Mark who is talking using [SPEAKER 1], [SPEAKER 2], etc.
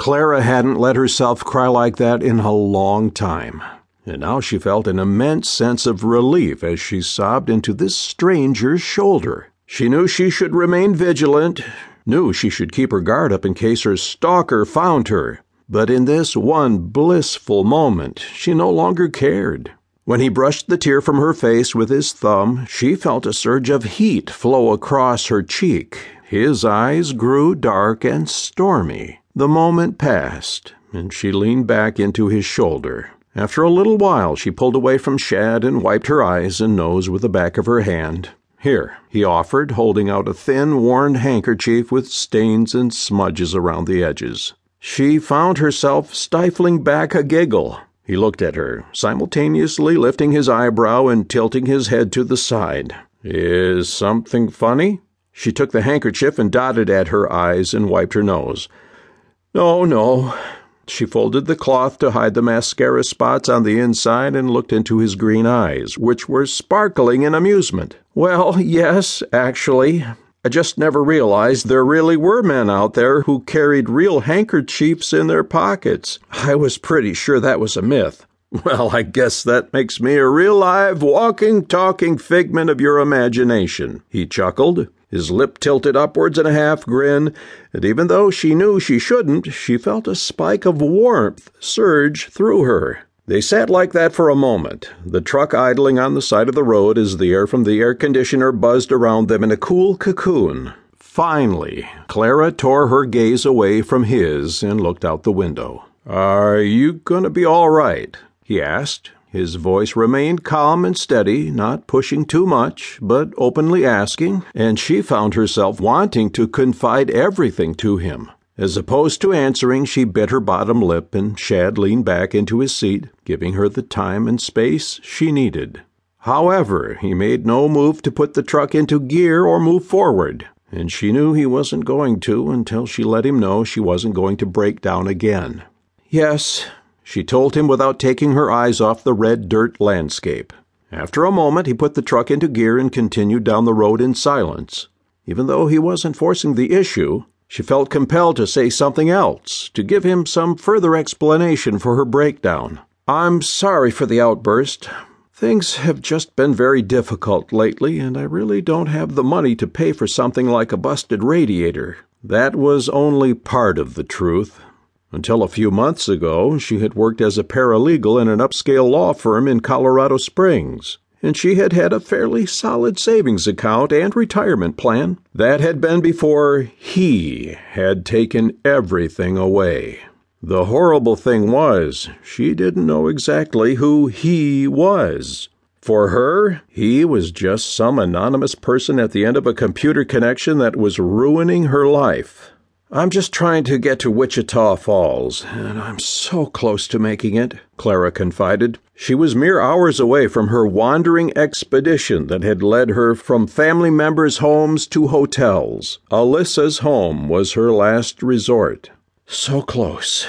[SPEAKER 1] Clara hadn't let herself cry like that in a long time, and now she felt an immense sense of relief as she sobbed into this stranger's shoulder. She knew she should remain vigilant, knew she should keep her guard up in case her stalker found her, but in this one blissful moment she no longer cared. When he brushed the tear from her face with his thumb, she felt a surge of heat flow across her cheek. His eyes grew dark and stormy. The moment passed, and she leaned back into his shoulder. After a little while, she pulled away from Shad and wiped her eyes and nose with the back of her hand. Here, he offered, holding out a thin, worn handkerchief with stains and smudges around the edges. She found herself stifling back a giggle. He looked at her, simultaneously lifting his eyebrow and tilting his head to the side. Is something funny? She took the handkerchief and dotted at her eyes and wiped her nose. No, no. She folded the cloth to hide the mascara spots on the inside and looked into his green eyes, which were sparkling in amusement. Well, yes, actually. I just never realized there really were men out there who carried real handkerchiefs in their pockets. I was pretty sure that was a myth. Well, I guess that makes me a real live, walking, talking figment of your imagination, he chuckled his lip tilted upwards in a half grin, and even though she knew she shouldn't, she felt a spike of warmth surge through her. They sat like that for a moment, the truck idling on the side of the road as the air from the air conditioner buzzed around them in a cool cocoon. Finally, Clara tore her gaze away from his and looked out the window. Are you going to be all right? he asked, his voice remained calm and steady, not pushing too much, but openly asking, and she found herself wanting to confide everything to him. As opposed to answering, she bit her bottom lip, and Shad leaned back into his seat, giving her the time and space she needed. However, he made no move to put the truck into gear or move forward, and she knew he wasn't going to until she let him know she wasn't going to break down again. Yes, she told him without taking her eyes off the red dirt landscape. After a moment, he put the truck into gear and continued down the road in silence. Even though he wasn't forcing the issue, she felt compelled to say something else, to give him some further explanation for her breakdown. I'm sorry for the outburst. Things have just been very difficult lately, and I really don't have the money to pay for something like a busted radiator. That was only part of the truth. Until a few months ago, she had worked as a paralegal in an upscale law firm in Colorado Springs, and she had had a fairly solid savings account and retirement plan. That had been before he had taken everything away. The horrible thing was, she didn't know exactly who he was. For her, he was just some anonymous person at the end of a computer connection that was ruining her life. I'm just trying to get to Wichita Falls, and I'm so close to making it, Clara confided. She was mere hours away from her wandering expedition that had led her from family members' homes to hotels. Alyssa's home was her last resort. So close.